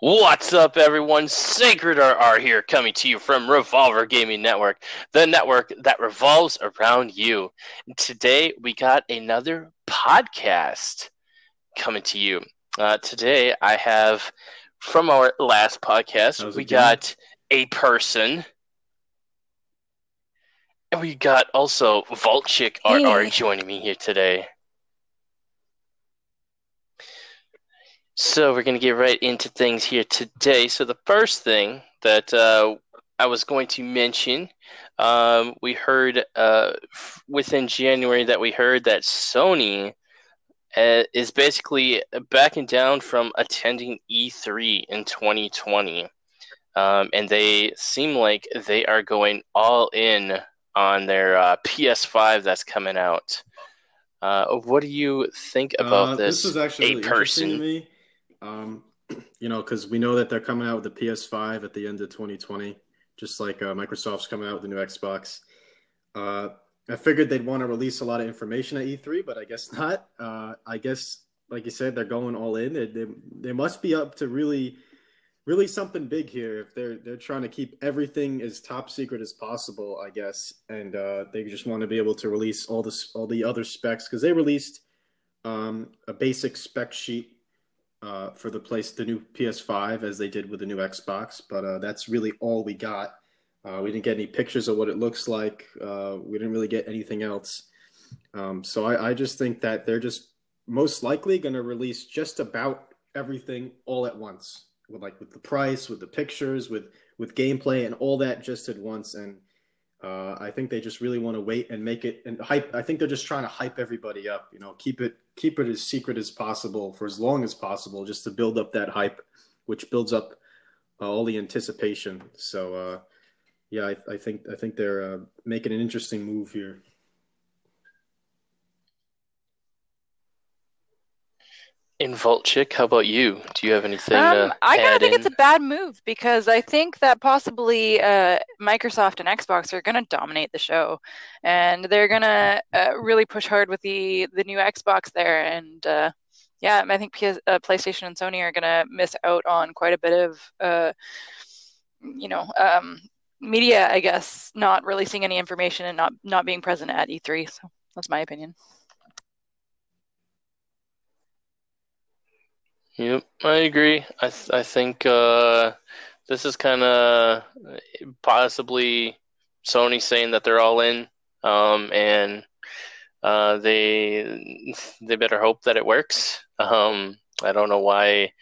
What's up, everyone? Sacred RR here, coming to you from Revolver Gaming Network, the network that revolves around you. Today, we got another podcast coming to you. Uh, today, I have from our last podcast, we got a person, and we got also Vault Chick RR Hey. joining me here today. So we're going to get right into things here today. So the first thing that uh, I was going to mention, um, we heard uh, f- within January that we heard that Sony uh, is basically backing down from attending E3 in 2020, um, and they seem like they are going all in on their uh, PS5 that's coming out. Uh, what do you think about Uh, this? This is actually a really interesting to person. Um, you know, because we know that they're coming out with the PS5 at the end of 2020, just like uh, Microsoft's coming out with the new Xbox. Uh, I figured they'd want to release a lot of information at E3, but I guess not. Uh, I guess, like you said, they're going all in. They, they, they must be up to really, really something big here. If they're they're trying to keep everything as top secret as possible, I guess, and uh, they just want to be able to release all this all the other specs because they released um, a basic spec sheet uh, for the place the new PS5 as they did with the new Xbox, but uh, that's really all we got. Uh, we didn't get any pictures of what it looks like. Uh, we didn't really get anything else. Um, so I, I just think that they're just most likely going to release just about everything all at once, with like with the price, with the pictures, with with gameplay, and all that just at once. And uh, I think they just really want to wait and make it and hype. I think they're just trying to hype everybody up. You know, keep it keep it as secret as possible for as long as possible, just to build up that hype, which builds up uh, all the anticipation. So, uh, yeah, I, I think I think they're uh, making an interesting move here. In Vault Chick, how about you? Do you have anything Um, to I kind of think in? it's a bad move because I think that possibly uh, Microsoft and Xbox are going to dominate the show, and they're going to uh, really push hard with the the new Xbox there. And uh, yeah, I think PS, uh, PlayStation and Sony are going to miss out on quite a bit of, uh, you know, um, media. I guess not releasing any information and not not being present at E3. So that's my opinion. Yep, I agree. I th I think uh, this is kind of possibly Sony saying that they're all in, um, and uh, they they better hope that it works. Um, I don't know why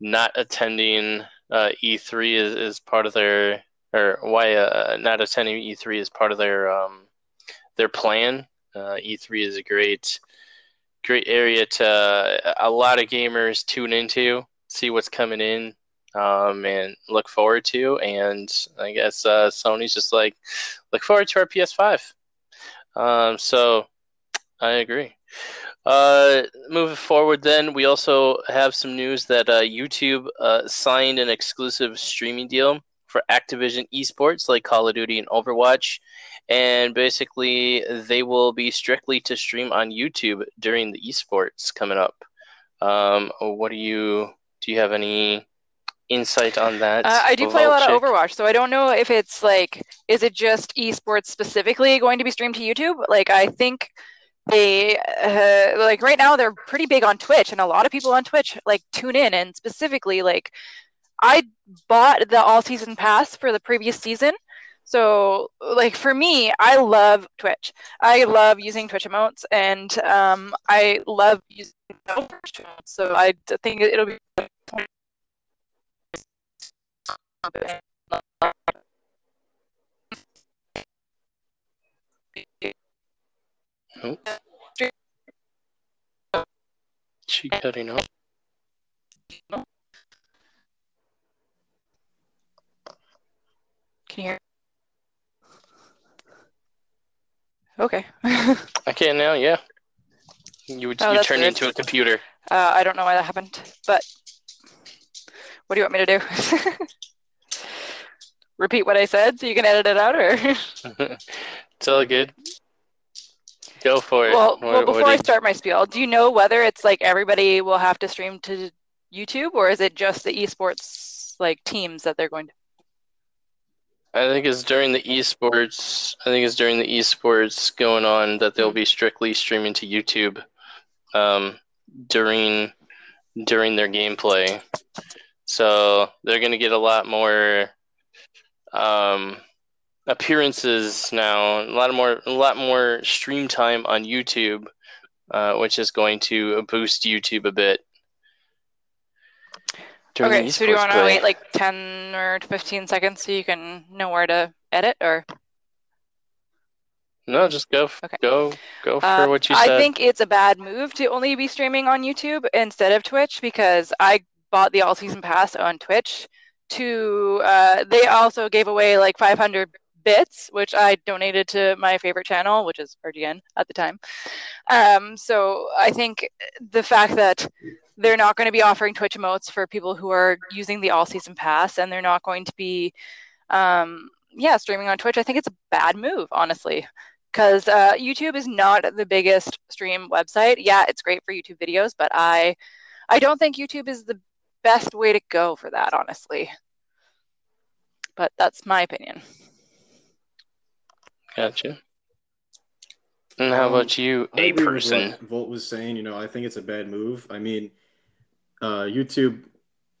not attending uh, E3 is, is part of their or why uh, not attending E3 is part of their um, their plan. Uh, E3 is a great great area to a lot of gamers tune into, see what's coming in, um, and look forward to. And I guess uh, Sony's just like look forward to our PS5. Um, so I agree. Uh, moving forward, then we also have some news that uh, YouTube uh, signed an exclusive streaming deal for Activision esports like Call of Duty and Overwatch, and basically they will be strictly to stream on YouTube during the esports coming up. Um, what do you do? You have any insight on that? Uh, I do play a lot of Overwatch, so I don't know if it's like, is it just esports specifically going to be streamed to YouTube? Like, I think they, uh, like right now, they're pretty big on Twitch, and a lot of people on Twitch like tune in, and specifically, like, I bought the all season pass for the previous season. So, like for me, I love Twitch. I love using Twitch emotes, and um, I love using Overwatch emotes. So I think it'll be. She cutting off. Can you hear? Okay. I can now. Yeah. You would Oh, you turned into a computer. Uh, I don't know why that happened, but what do you want me to do? Repeat what I said so you can edit it out, or? it's all good. Go for it. Well, What- well, before I you- start my spiel, do you know whether it's like everybody will have to stream to YouTube, or is it just the esports like teams that they're going to? I think it's during the esports. I think it's during the esports going on that they'll be strictly streaming to YouTube um, during during their gameplay. So they're going to get a lot more um, appearances now, a lot more a lot more stream time on YouTube, uh, which is going to boost YouTube a bit. Okay, so do you want to wait like 10 or 15 seconds so you can know where to edit or? No, just go. Okay. Go. Go for uh, what you said. I think it's a bad move to only be streaming on YouTube instead of Twitch because I bought the all season pass on Twitch. To uh, they also gave away like 500 bits, which I donated to my favorite channel, which is RGN at the time. Um, so I think the fact that they're not going to be offering Twitch emotes for people who are using the all season pass, and they're not going to be, um, yeah, streaming on Twitch. I think it's a bad move, honestly, because uh, YouTube is not the biggest stream website. Yeah, it's great for YouTube videos, but I, I don't think YouTube is the best way to go for that, honestly. But that's my opinion. Gotcha. And how um, about you, a person? Vault was saying, you know, I think it's a bad move. I mean, uh, YouTube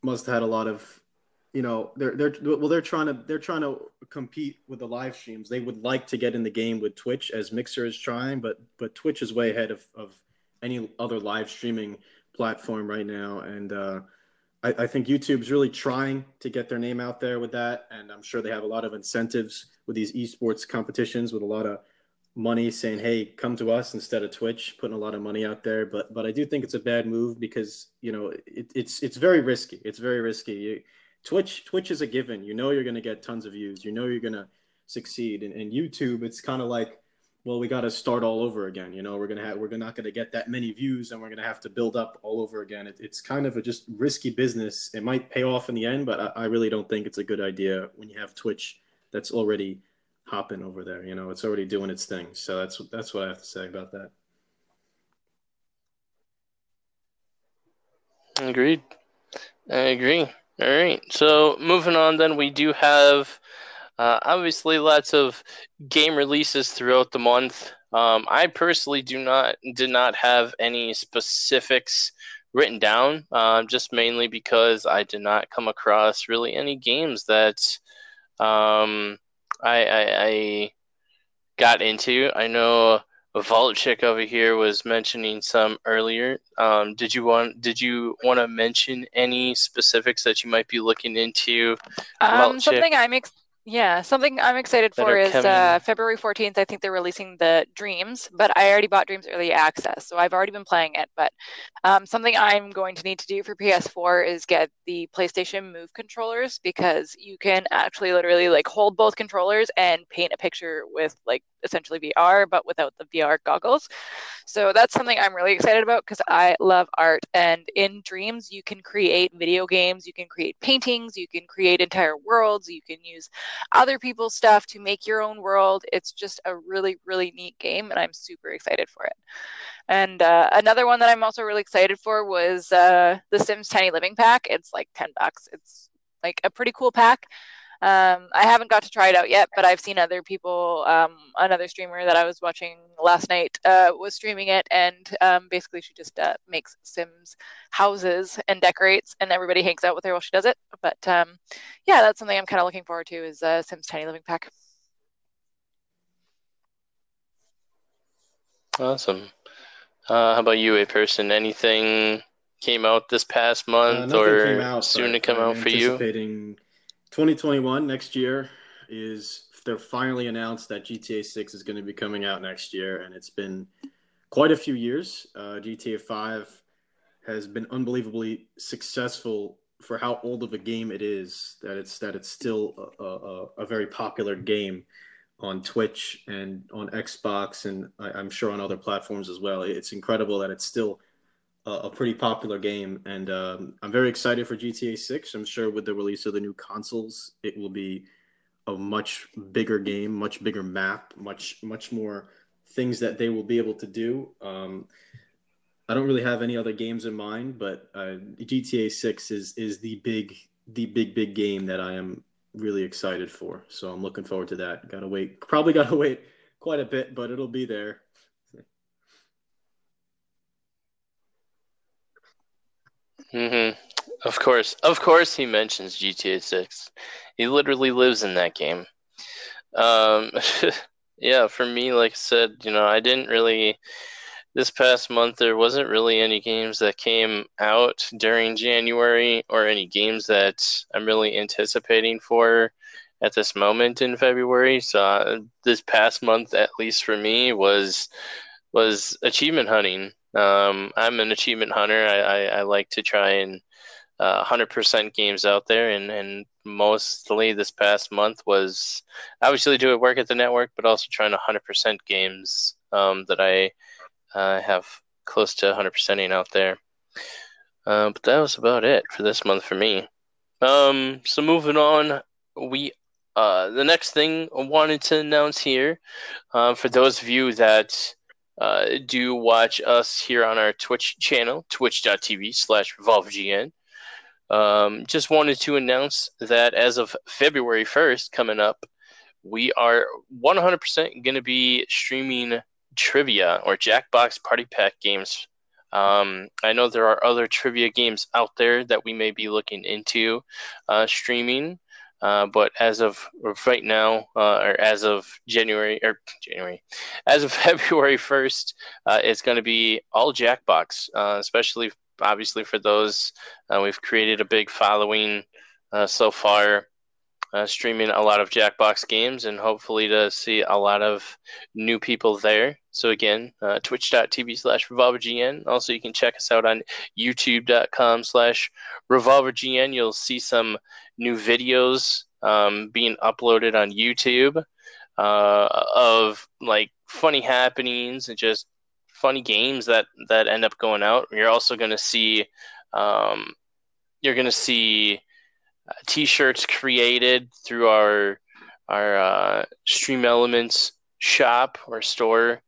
must have had a lot of, you know, they're they're well, they're trying to they're trying to compete with the live streams. They would like to get in the game with Twitch as Mixer is trying, but but Twitch is way ahead of of any other live streaming platform right now, and uh, I, I think YouTube's really trying to get their name out there with that, and I'm sure they have a lot of incentives with these esports competitions with a lot of money saying, "Hey, come to us instead of Twitch," putting a lot of money out there. But but I do think it's a bad move because you know it, it's it's very risky. It's very risky. You, Twitch Twitch is a given. You know you're going to get tons of views. You know you're going to succeed. And, and YouTube, it's kind of like, well, we got to start all over again. You know, we're gonna have we're not going to get that many views, and we're going to have to build up all over again. It, it's kind of a just risky business. It might pay off in the end, but I, I really don't think it's a good idea when you have Twitch that's already hopping over there. You know, it's already doing its thing. So that's that's what I have to say about that. Agreed. I agree. All right. So moving on, then we do have uh, obviously lots of game releases throughout the month. Um, I personally do not did not have any specifics written down, uh, just mainly because I did not come across really any games that um, I, I, I got into. I know Vault Chick over here was mentioning some earlier. Um, did you want did you want to mention any specifics that you might be looking into? Um, something I'm ex- yeah, something I'm excited for is uh, February 14th. I think they're releasing the Dreams, but I already bought Dreams Early Access, so I've already been playing it. But um, something I'm going to need to do for PS4 is get the PlayStation Move controllers because you can actually literally like hold both controllers and paint a picture with like essentially VR, but without the VR goggles. So that's something I'm really excited about because I love art. And in Dreams, you can create video games, you can create paintings, you can create entire worlds, you can use other people's stuff to make your own world. It's just a really, really neat game, and I'm super excited for it. And uh, another one that I'm also really excited for was uh, the Sims Tiny Living Pack. It's like 10 bucks. It's like a pretty cool pack. Um, I haven't got to try it out yet, but I've seen other people. Um, another streamer that I was watching last night uh, was streaming it, and um, basically she just uh, makes Sims houses and decorates, and everybody hangs out with her while she does it. But um, yeah, that's something I'm kind of looking forward to is uh, Sims Tiny Living Pack. Awesome. Uh, how about you, a person? Anything came out this past month uh, or out, soon to come I'm out for you? 2021 next year is they're finally announced that GTA 6 is going to be coming out next year, and it's been quite a few years. Uh, GTA 5 has been unbelievably successful for how old of a game it is. That it's that it's still a, a, a very popular game on Twitch and on Xbox, and I, I'm sure on other platforms as well. It's incredible that it's still a, pretty popular game, and um, I'm very excited for GTA 6. I'm sure with the release of the new consoles, it will be a much bigger game, much bigger map, much much more things that they will be able to do. Um, I don't really have any other games in mind, but uh, GTA Six is is the big the big big game that I am really excited for. So I'm looking forward to that. Gotta wait. Probably gotta wait quite a bit, but it'll be there. Mm-hmm. Of course, of course, he mentions GTA Six. He literally lives in that game. Um, yeah, for me, like I said, you know, I didn't really. This past month, there wasn't really any games that came out during January, or any games that I'm really anticipating for at this moment in February. So uh, this past month, at least for me, was was achievement hunting. Um, I'm an achievement hunter. I, I, I like to try and uh, 100% games out there, and, and mostly this past month was obviously doing work at the network, but also trying 100% games um, that I uh, have close to 100%ing out there. Uh, but that was about it for this month for me. Um, so moving on, we uh, the next thing I wanted to announce here, uh, for those of you that uh, do watch us here on our Twitch channel, twitch.tv slash revolvergn. Um, just wanted to announce that as of February 1st, coming up, we are 100% going to be streaming trivia or Jackbox Party Pack games. Um, I know there are other trivia games out there that we may be looking into uh, streaming. Uh, but as of right now, uh, or as of January or January, as of February first, uh, it's going to be all Jackbox, uh, especially obviously for those. Uh, we've created a big following so far streaming a lot of Jackbox games and hopefully to see a lot of new people there. So again, twitch.tv slash revolvergn. Also, you can check us out on youtube.com slash revolvergn. You'll see some new videos um, being uploaded on YouTube uh, of like funny happenings and just funny games that, that end up going out. You're also going to see, um, you're going to see uh, t-shirts created through our our uh, Stream Elements shop or store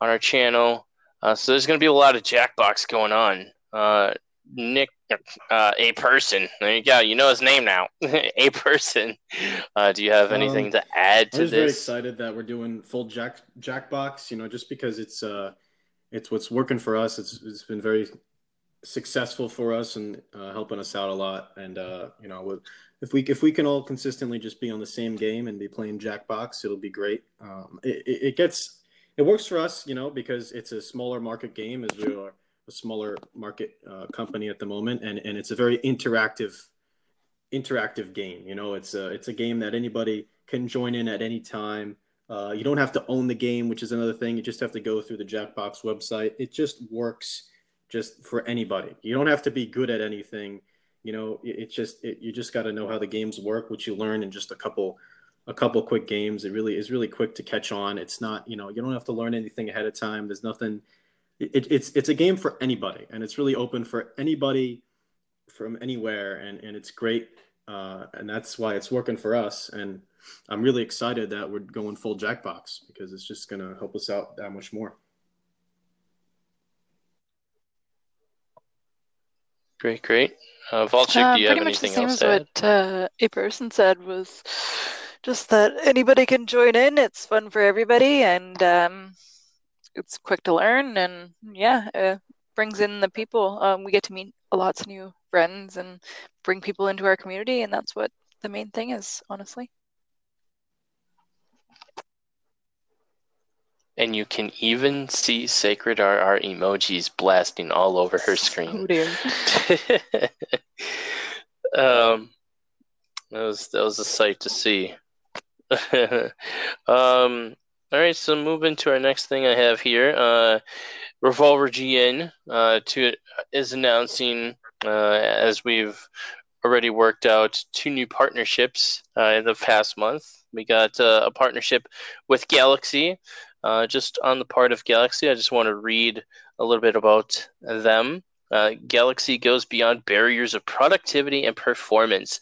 on our channel. Uh, so there's going to be a lot of Jackbox going on. Nick, uh, a person. There you go. You know his name now. a person. Uh, do you have anything um, to add to I'm this? very excited that we're doing full Jack Jackbox. You know, just because it's uh, it's what's working for us. It's it's been very successful for us and uh, helping us out a lot. And uh, you know, if we if we can all consistently just be on the same game and be playing Jackbox, it'll be great. Um, it, it gets it works for us, you know, because it's a smaller market game as we are a smaller market uh, company at the moment, and and it's a very interactive interactive game. You know, it's a it's a game that anybody can join in at any time. Uh, you don't have to own the game, which is another thing. You just have to go through the Jackbox website. It just works just for anybody. You don't have to be good at anything. You know, it's just it, you just got to know how the games work, which you learn in just a couple a couple quick games. It really is really quick to catch on. It's not you know you don't have to learn anything ahead of time. There's nothing. It, it's it's a game for anybody, and it's really open for anybody from anywhere, and and it's great. Uh, and that's why it's working for us. And I'm really excited that we're going full Jackbox because it's just going to help us out that much more. Great, great. Uh, Vault Chick, uh, do you have anything else to add? What uh, a person said was just that anybody can join in. It's fun for everybody, and um, it's quick to learn, and yeah, it brings in the people. Um, we get to meet lots of new friends and bring people into our community, and that's what the main thing is, honestly. And you can even see Sacred RR emojis blasting all over her screen. Oh dear. um, that was that was a sight to see. um, all right, so moving to our next thing I have here. Uh, Revolver GN uh, to is announcing uh, as we've already worked out two new partnerships uh, in the past month. We got uh, a partnership with Galaxy, uh, just on the part of Galaxy, I just want to read a little bit about them. Galaxy goes beyond barriers of productivity and performance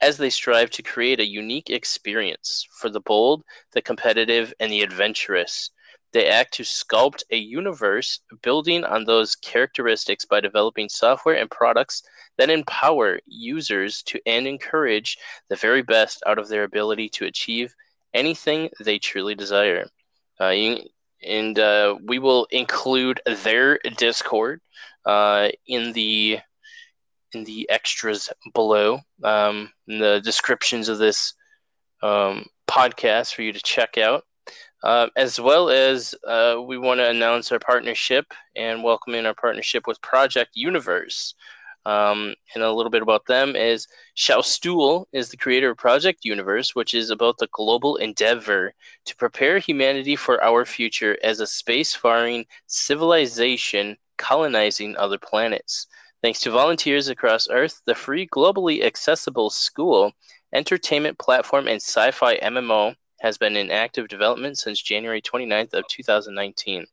as they strive to create a unique experience for the bold, the competitive, and the adventurous. They act to sculpt a universe, building on those characteristics by developing software and products that empower users to and encourage the very best out of their ability to achieve anything they truly desire. Uh, and uh, we will include their Discord uh, in the in the extras below, um, in the descriptions of this um, podcast for you to check out. Uh, as well as uh, we want to announce our partnership and welcome in our partnership with Project Universe. Um, and a little bit about them is Schaustuhl is the creator of Project Universe, which is about the global endeavor to prepare humanity for our future as a space-faring civilization colonizing other planets. Thanks to volunteers across Earth, the free, globally accessible school, entertainment platform, and sci-fi MMO has been in active development since January 29th of 2019.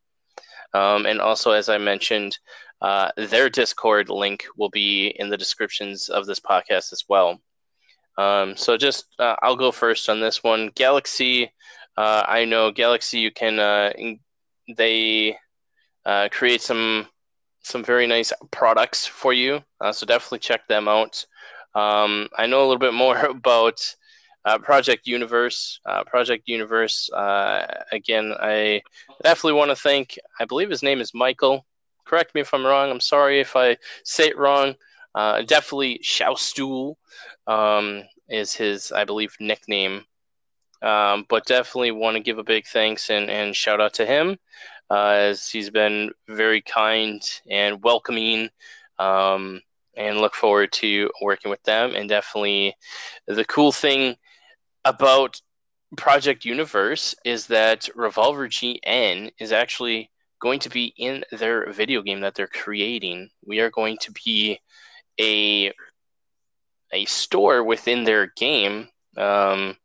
Um, and also, as I mentioned, uh, their Discord link will be in the descriptions of this podcast as well. Um, so just uh, I'll go first on this one. Galaxy, uh, I know Galaxy. You can uh, they uh, create some some very nice products for you. Uh, so definitely check them out. Um, I know a little bit more about uh, Project Universe. Uh, Project Universe. Uh, again, I definitely want to thank. I believe his name is Michael. Correct me if I'm wrong. I'm sorry if I say it wrong. Uh, definitely Schaustuhl um, is his, I believe, nickname. Um, but definitely want to give a big thanks and, and shout out to him uh, as he's been very kind and welcoming. Um, and look forward to working with them. And definitely, the cool thing about Project Universe is that Revolver GN is actually going to be in their video game that they're creating. We are going to be a a store within their game. Um,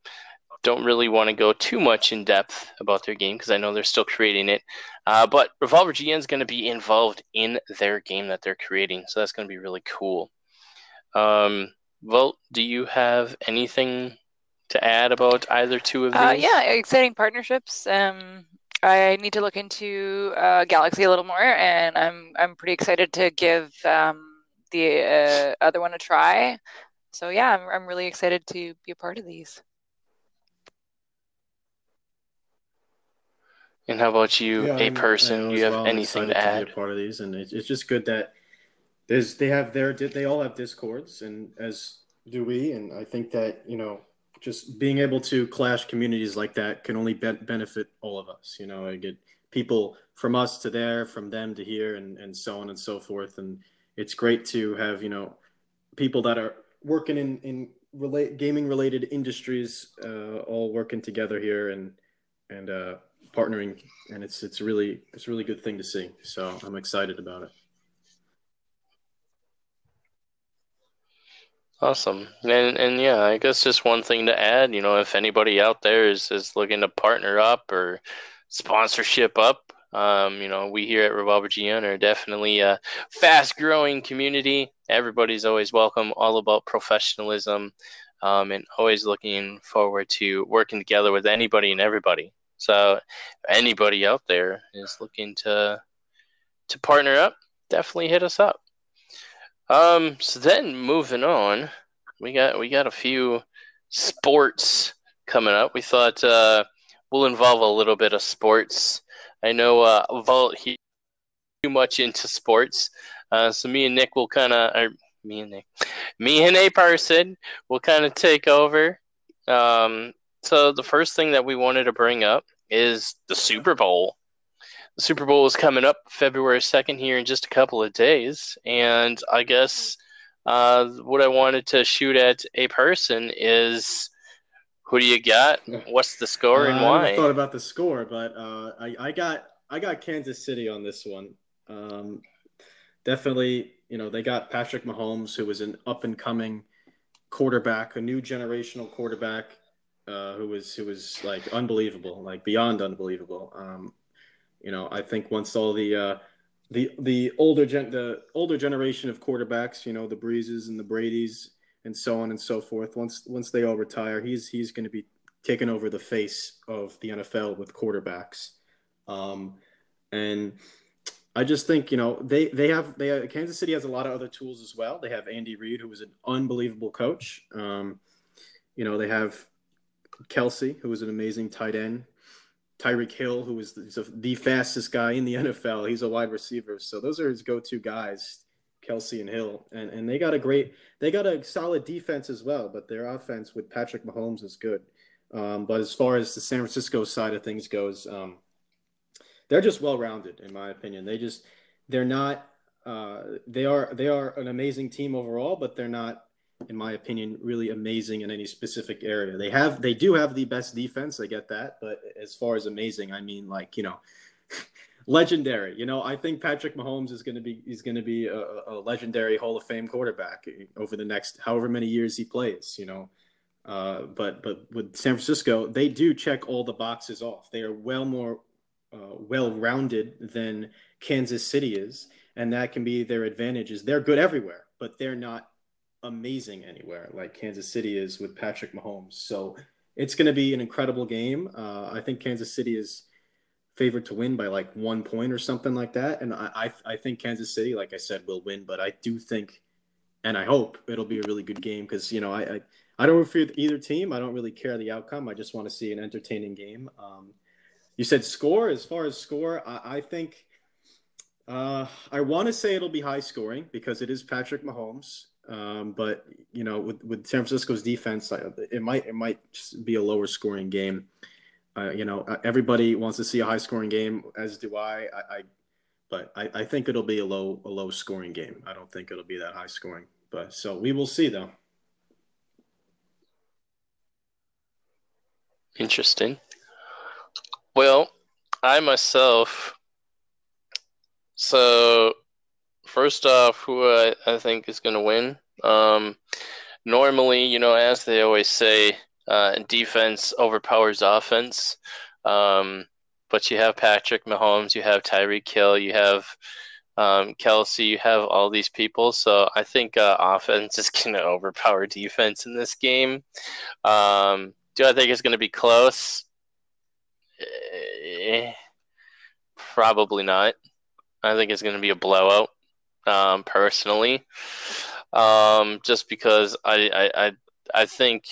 don't really want to go too much in depth about their game because I know they're still creating it. Uh, but Revolver GN is going to be involved in their game that they're creating, so that's going to be really cool. Um, well, do you have anything to add about either two of uh, these? Uh, yeah, exciting partnerships. Um, I need to look into uh, Galaxy a little more, and I'm I'm pretty excited to give um, the uh, other one a try. So yeah, I'm I'm really excited to be a part of these. And how about you, yeah, a person? You have well, anything to add? To be a part of these, and it's, it's just good that there's they have their they all have discords, and as do we. And I think that you know, just being able to clash communities like that can only be- benefit all of us. You know, I get people from us to there, from them to here, and and so on and so forth. And it's great to have you know people that are working in in relate gaming related industries uh, all working together here and and uh, partnering, and it's it's really it's a really good thing to see. So I'm excited about it. Awesome. And and yeah, I guess just one thing to add, you know, if anybody out there is, is looking to partner up or sponsorship up, um, you know, we here at Revolver GN are definitely a fast growing community. Everybody's always welcome, all about professionalism, um, and always looking forward to working together with anybody and everybody. So anybody out there is looking to to partner up, definitely hit us up. Um, so then moving on, we got we got a few sports coming up. We thought uh, we'll involve a little bit of sports. I know uh, Vault he too much into sports, uh, so me and Nick will kind of, me and Nick, me and a person will kind of take over. Um, so the first thing that we wanted to bring up is the Super Bowl. The Super Bowl is coming up February 2nd here in just a couple of days. And I guess uh, what I wanted to shoot at a person is who do you got? What's the score and why? I thought about the score, but uh, I, I got I got Kansas City on this one. Um, definitely, you know, they got Patrick Mahomes, who was an up and coming quarterback, a new generational quarterback uh, who was who was like unbelievable, like beyond unbelievable. Um, you know, I think once all the uh, the the older gen the older generation of quarterbacks, you know, the Breeses and the Brady's and so on and so forth, once once they all retire, he's he's going to be taking over the face of the NFL with quarterbacks. Um, and I just think you know they they have they have, Kansas City has a lot of other tools as well. They have Andy Reid, who is an unbelievable coach. Um, you know they have Kelce, was an amazing tight end. Tyreek Hill, who is the, the, fastest guy in the NFL. He's a wide receiver. So those are his go-to guys, Kelce and Hill. And and they got a great, they got a solid defense as well. But their offense with Patrick Mahomes is good. Um, but as far as the San Francisco side of things goes, um, they're just well-rounded, in my opinion. They just, they're not. Uh, they are they are an amazing team overall, but they're not in my opinion, really amazing in any specific area. They have, they do have the best defense. I get that, but as far as amazing, I mean, like you know, legendary. You know, I think Patrick Mahomes is going to be, he's going to be a, a, legendary Hall of Fame quarterback over the next however many years he plays. You know, uh, but but with San Francisco, they do check all the boxes off. They are well more uh, well-rounded than Kansas City is, and that can be their advantage. Is they're good everywhere, but they're not amazing anywhere like Kansas City is with Patrick Mahomes. So it's going to be an incredible game. Uh, I think Kansas City is favored to win by like one point or something like that. And I, I, I think Kansas City, like I said, will win. But I do think, and I hope it'll be a really good game because you know I, I I don't root for either team. I don't really care the outcome. I just want to see an entertaining game. Um, you said score. As far as score, I, I think uh, I want to say it'll be high scoring because it is Patrick Mahomes. Um, but you know, with, with San Francisco's defense, it might it might be a lower scoring game. Uh, you know, uh, everybody wants to see a high scoring game, as do I. I, I but I, I, think it'll be a low a low scoring game. I don't think it'll be that high scoring. But so we will see though. Interesting. Well, I myself. So first off, who I, I think is going to win. Um, normally, you know, as they always say, uh, defense overpowers offense. Um, but you have Patrick Mahomes, you have Tyreek Hill, you have um, Kelce, you have all these people. So I think uh, offense is going to overpower defense in this game. Um, do I think it's going to be close? Eh, probably not. I think it's going to be a blowout um, personally, um, just because I, I, I, I think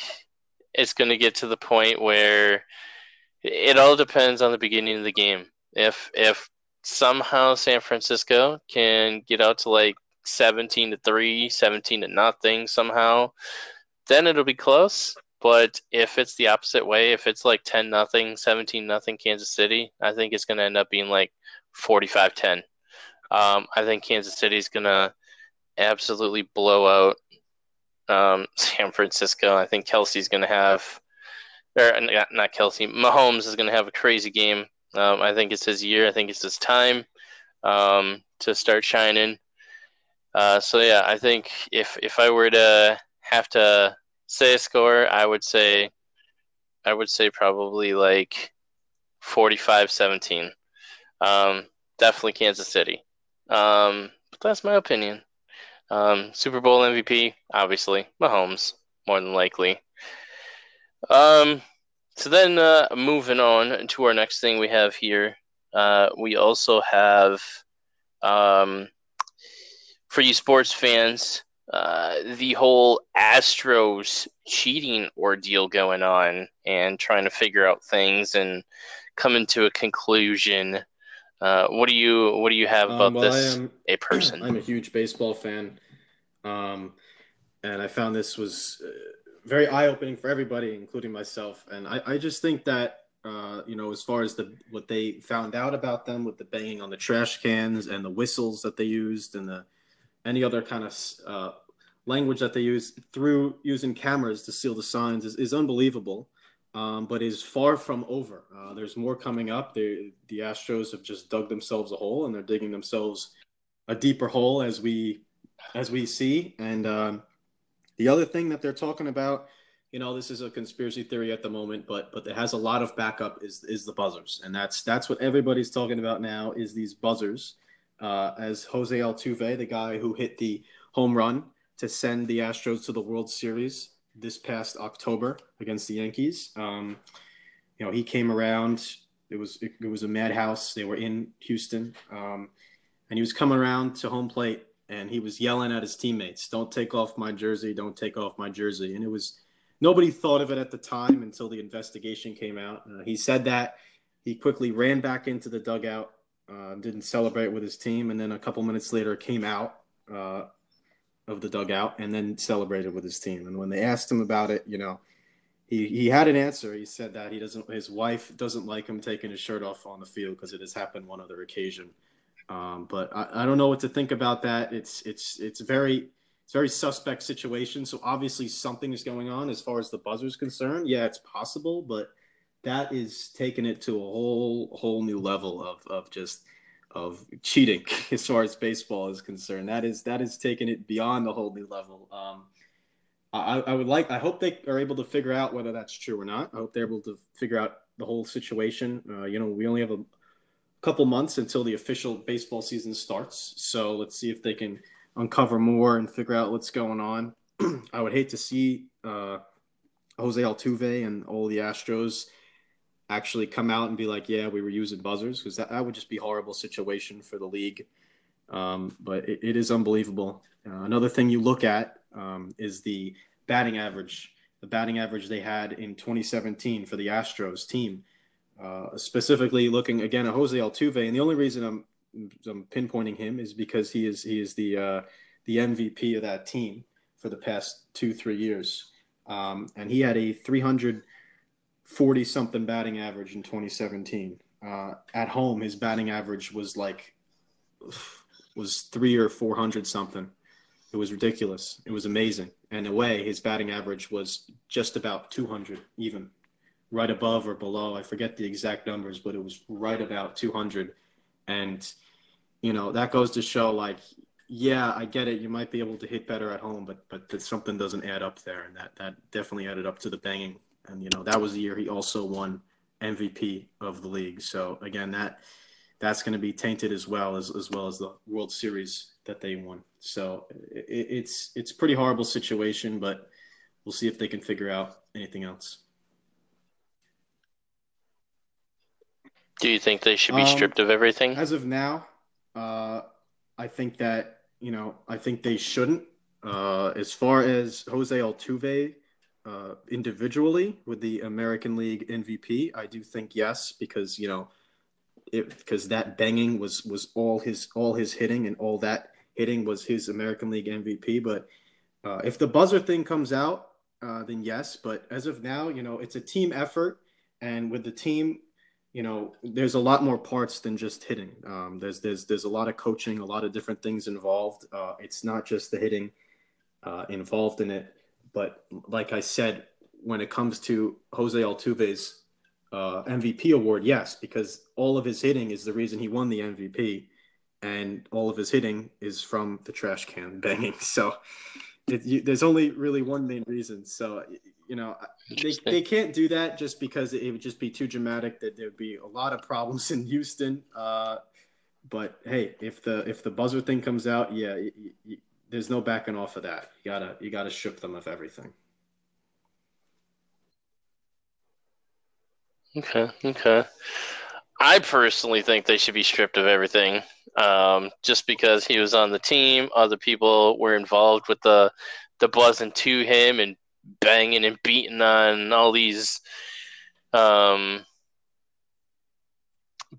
it's going to get to the point where it all depends on the beginning of the game. If if somehow San Francisco can get out to like 17 to 3, 17 to nothing somehow, then it'll be close. But if it's the opposite way, if it's like 10 nothing, 17 nothing Kansas City, I think it's going to end up being like 45 10. Um, I think Kansas City is going to absolutely blow out um, San Francisco. I think Kelce's going to have, or not Kelce, Mahomes is going to have a crazy game. Um, I think it's his year. I think it's his time um, to start shining. Uh, so yeah, I think if if I were to have to say a score, I would say, I would say probably like 45-17. Um, definitely Kansas City. Um, but that's my opinion. Um, Super Bowl MVP, obviously, Mahomes, more than likely. Um, so then, uh, moving on to our next thing we have here, uh, we also have, um, for you sports fans, uh, the whole Astros cheating ordeal going on and trying to figure out things and coming to a conclusion uh, what do you what do you have about um, well, this? Am, a person. I'm a huge baseball fan, um, and I found this was uh, very eye opening for everybody, including myself. And I, I just think that uh, you know, as far as the what they found out about them with the banging on the trash cans and the whistles that they used and the any other kind of uh, language that they use through using cameras to seal the signs is, is unbelievable um, but is far from over. Uh, there's more coming up. They, the Astros have just dug themselves a hole, and they're digging themselves a deeper hole as we as we see. And um, the other thing that they're talking about, you know, this is a conspiracy theory at the moment, but but it has a lot of backup. Is is the buzzers, and that's that's what everybody's talking about now. Is these buzzers? Uh, as Jose Altuve, the guy who hit the home run to send the Astros to the World Series, this past October against the Yankees. Um, you know, he came around it was it, it was a madhouse. They were in Houston, um, and he was coming around to home plate, and he was yelling at his teammates, "Don't take off my jersey! Don't take off my jersey!" And it was nobody thought of it at the time until the investigation came out. Uh, he said that he quickly ran back into the dugout, uh, didn't celebrate with his team, and then a couple minutes later came out uh, of the dugout and then celebrated with his team. And when they asked him about it, you know, he, he had an answer. He said that he doesn't, his wife doesn't like him taking his shirt off on the field because it has happened one other occasion. Um, but I, I don't know what to think about that. It's it's it's very it's very suspect situation. So obviously something is going on as far as the buzzer's concerned. Yeah, it's possible, but that is taking it to a whole whole new level of of just of cheating as far as baseball is concerned. That is that is taking it beyond the whole new level. Um, I, I would like I hope they are able to figure out whether that's true or not. I hope they're able to figure out the whole situation. Uh, you know, we only have a couple months until the official baseball season starts, so let's see if they can uncover more and figure out what's going on. I would hate to see uh, Jose Altuve and all the Astros actually come out and be like, yeah, we were using buzzers because that, that would just be horrible situation for the league. Um, but it, it is unbelievable. Uh, another thing you look at um, is the batting average. The batting average they had in 2017 for the Astros team, uh, specifically looking again at Jose Altuve. And the only reason I'm, I'm pinpointing him is because he is he is the uh, the MVP of that team for the past two three years, um, and he had a 300 40 something batting average in 2017. Uh, at home, his batting average was like was three or four hundred something. It was ridiculous. It was amazing. And away, his batting average was just about 200, even right above or below. I forget the exact numbers, but it was right about 200. And you know that goes to show, like, yeah, I get it. You might be able to hit better at home, but but something doesn't add up there, and that that definitely added up to the banging and you know that was the year he also won MVP of the league. So again, that that's going to be tainted as well as as well as the World Series that they won. So it, it's it's pretty horrible situation, but we'll see if they can figure out anything else. Do you think they should be um, stripped of everything? As of now, uh, I think that you know I think they shouldn't. Uh, as far as Jose Altuve uh, individually with the American League MVP? I do think yes, because you know, because that banging was was all his all his hitting and all that hitting was his American League MVP. But uh, if the buzzer thing comes out, uh, then yes. But as of now, you know, it's a team effort, and with the team, you know, there's a lot more parts than just hitting. Um, there's there's there's a lot of coaching, a lot of different things involved. Uh, it's not just the hitting uh, involved in it. But like I said, when it comes to Jose Altuve's uh, MVP award, yes, because all of his hitting is the reason he won the MVP, and all of his hitting is from the trash can banging. So it, you, there's only really one main reason. So you know they, they can't do that just because it would just be too dramatic. That there'd be a lot of problems in Houston. Uh, but hey, if the if the buzzer thing comes out, yeah, you, there's no backing off of that. You gotta you gotta strip them of everything. Okay, okay. I personally think they should be stripped of everything. Um, just because he was on the team, other people were involved with the the buzzing to him and banging and beating on all these um,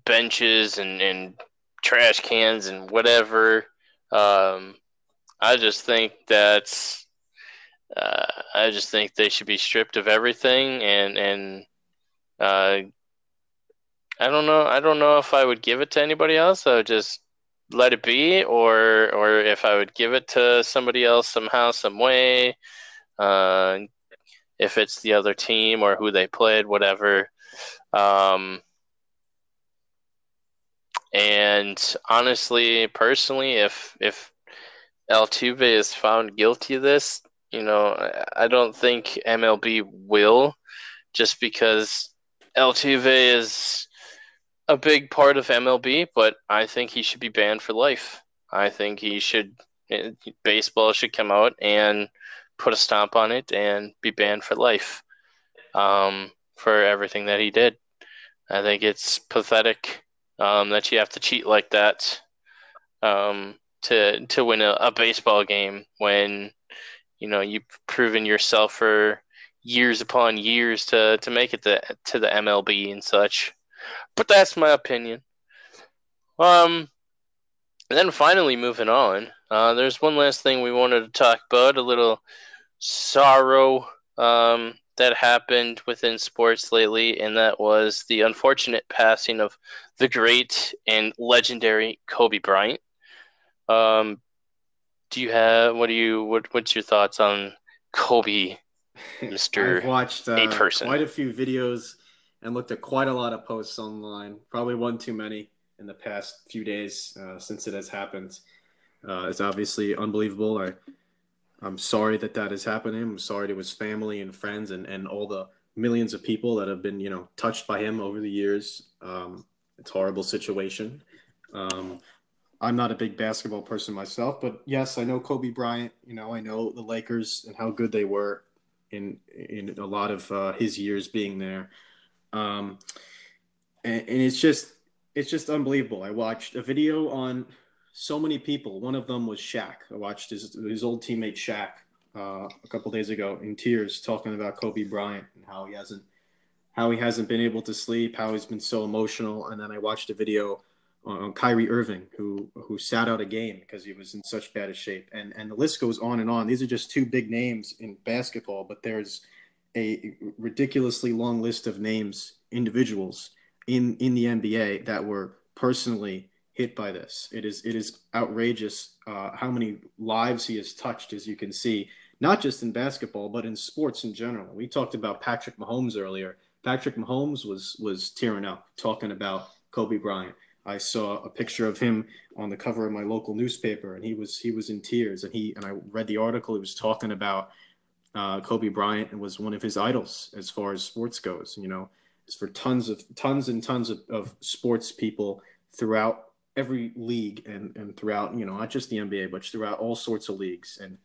benches and, and trash cans and whatever. Um, I just think that's uh, I just think they should be stripped of everything and and uh, I don't know I don't know if I would give it to anybody else. I would just let it be, or or if I would give it to somebody else somehow, some way. Uh, if it's the other team or who they played, whatever. Um, and honestly, personally, if if Altuve is found guilty of this, you know, I don't think MLB will, just because Altuve is a big part of MLB, but I think he should be banned for life. I think he should, baseball should come out and put a stomp on it and be banned for life um, for everything that he did. I think it's pathetic um, that you have to cheat like that um, to to win a, a baseball game when you know you've proven yourself for years upon years to to make it to, to the MLB and such. But that's my opinion. Um, and then finally moving on, uh, there's one last thing we wanted to talk about, a little sorrow um, that happened within sports lately, and that was the unfortunate passing of the great and legendary Kobe Bryant. Um, do you have what do you what what's your thoughts on Kobe, Mister? I've watched uh, a person. quite a few videos and looked at quite a lot of posts online. Probably one too many in the past few days uh, since it has happened. Uh, it's obviously unbelievable. I I'm sorry that that is happening. I'm sorry to his family and friends and, and all the millions of people that have been, you know, touched by him over the years. Um, it's a horrible situation. Um, I'm not a big basketball person myself, but yes, I know Kobe Bryant. You know, I know the Lakers and how good they were in in a lot of uh, his years being there. Um, and, and it's just it's just unbelievable. I watched a video on so many people. One of them was Shaq. I watched his his old teammate Shaq uh, a couple days ago in tears talking about Kobe Bryant and how he hasn't how he hasn't been able to sleep, how he's been so emotional. And then I watched a video on Kyrie Irving who who sat out a game because he was in such bad a shape. And and the list goes on and on. These are just two big names in basketball, but there's a ridiculously long list of names, individuals in in the NBA that were personally hit by this. It is it is outrageous uh, how many lives he has touched, as you can see, not just in basketball but in sports in general. We talked about Patrick Mahomes earlier. Patrick Mahomes was was tearing up talking about Kobe Bryant. I saw a picture of him on the cover of my local newspaper, and he was he was in tears. And he and I read the article. He was talking about uh, Kobe Bryant and was one of his idols as far as sports goes. You know, it's for tons of tons and tons of, of sports people throughout every league and, and throughout, you know, not just the NBA, but throughout all sorts of leagues. And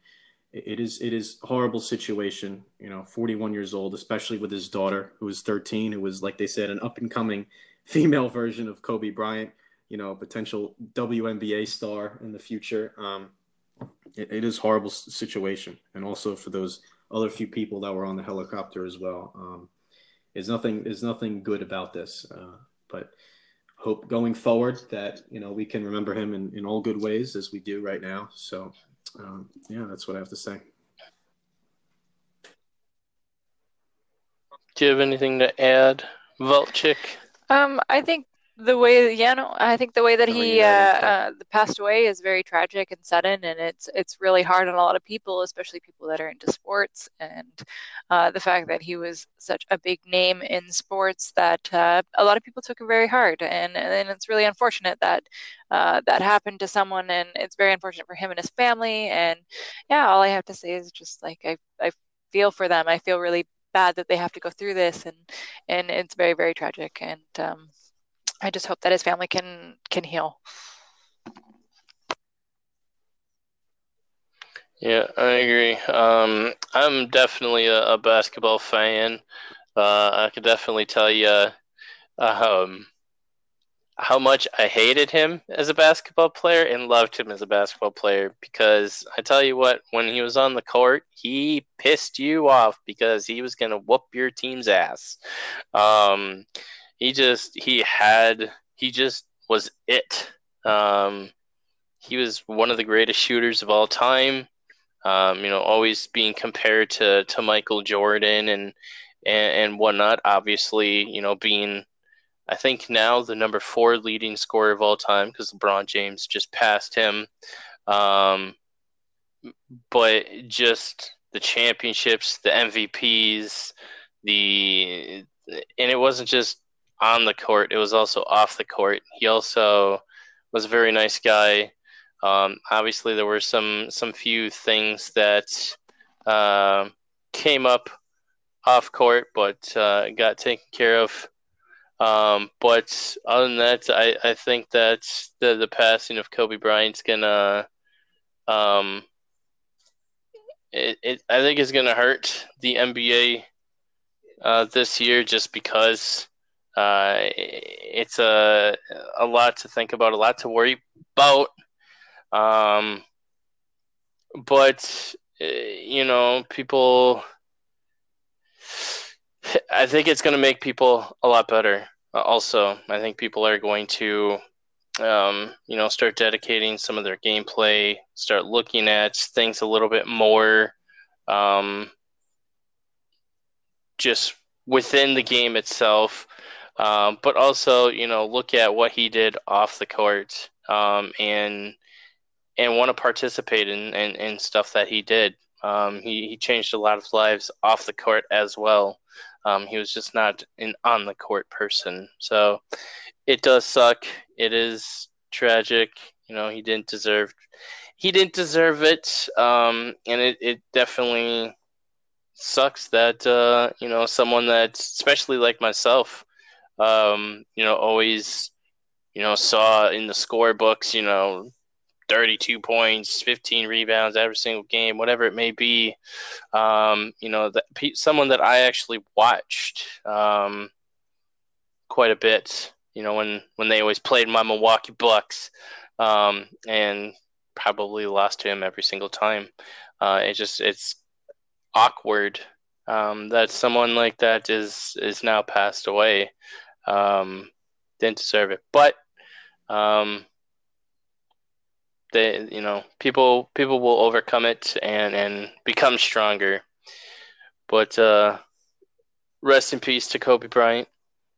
it is it is horrible situation, you know, 41 years old, especially with his daughter who was 13, who was, like they said, an up and coming female version of Kobe Bryant, you know, potential WNBA star in the future. Um, it, it is horrible situation. And also for those other few people that were on the helicopter as well. Um, there's nothing, there's nothing good about this. Uh, but hope going forward that you know we can remember him in, in all good ways as we do right now. So um, yeah, that's what I have to say. Do you have anything to add, Vault Chick? Um, I think the way yeah no i think the way that he uh, uh, passed away is very tragic and sudden and it's it's really hard on a lot of people especially people that are into sports and uh, the fact that he was such a big name in sports that uh, a lot of people took it very hard and and it's really unfortunate that uh, that happened to someone and it's very unfortunate for him and his family and yeah all i have to say is just like i i feel for them. I feel really bad that they have to go through this and and it's very very tragic and um I just hope that his family can can heal. Yeah, I agree. Um, I'm definitely a, a basketball fan. Uh, I could definitely tell you um, how much I hated him as a basketball player and loved him as a basketball player because I tell you what, when he was on the court, he pissed you off because he was going to whoop your team's ass. Um, he just he had he just was it. Um, he was one of the greatest shooters of all time. Um, you know, always being compared to to Michael Jordan and and, and whatnot. Obviously, you know, being I think now the number four leading scorer of all time because LeBron James just passed him. Um, but just the championships, the MVPs, the and it wasn't just on the court. It was also off the court. He also was a very nice guy. Um, obviously, there were some some few things that uh, came up off court, but uh, got taken care of. Um, but other than that, I, I think that the the passing of Kobe Bryant's gonna um, it, it I think is gonna hurt the NBA uh, this year just because uh, it's a a lot to think about, a lot to worry about. Um, but uh, you know, people. I think it's going to make people a lot better. Also, I think people are going to, um, you know, start dedicating some of their gameplay, start looking at things a little bit more, um, just within the game itself, um, but also, you know, look at what he did off the court um, and and want to participate in, in, in stuff that he did. Um, he, he changed a lot of lives off the court as well. Um, he was just not an on the court person. So it does suck. It is tragic. You know, he didn't deserve he didn't deserve it. Um, and it, it definitely sucks that uh, you know someone that especially like myself, um, you know, always you know saw in the scorebooks, you know, 32 points, 15 rebounds every single game, whatever it may be. Um, you know, that someone that I actually watched um, quite a bit. You know, when when they always played my Milwaukee Bucks, um, and probably lost to him every single time. Uh, it just it's awkward um, that someone like that is is now passed away. Um, didn't deserve it, but um, they you know people people will overcome it and and become stronger. But uh, rest in peace to Kobe Bryant,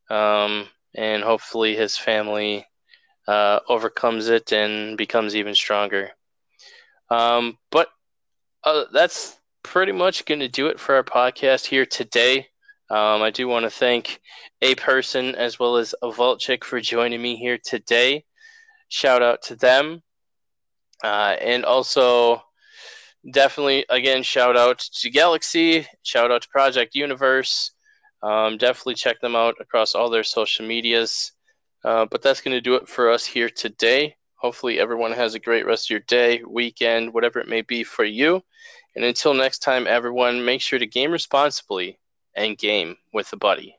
um, and hopefully his family uh, overcomes it and becomes even stronger. Um, but uh, that's pretty much going to do it for our podcast here today. Um, I do want to thank a person as well as a Vault Chick for joining me here today. Shout out to them. Uh, and also, definitely, again, shout out to Galaxy, shout out to Project Universe. Um, definitely check them out across all their social medias. Uh, but that's going to do it for us here today. Hopefully, everyone has a great rest of your day, weekend, whatever it may be for you. And until next time, everyone, make sure to game responsibly and game with a buddy.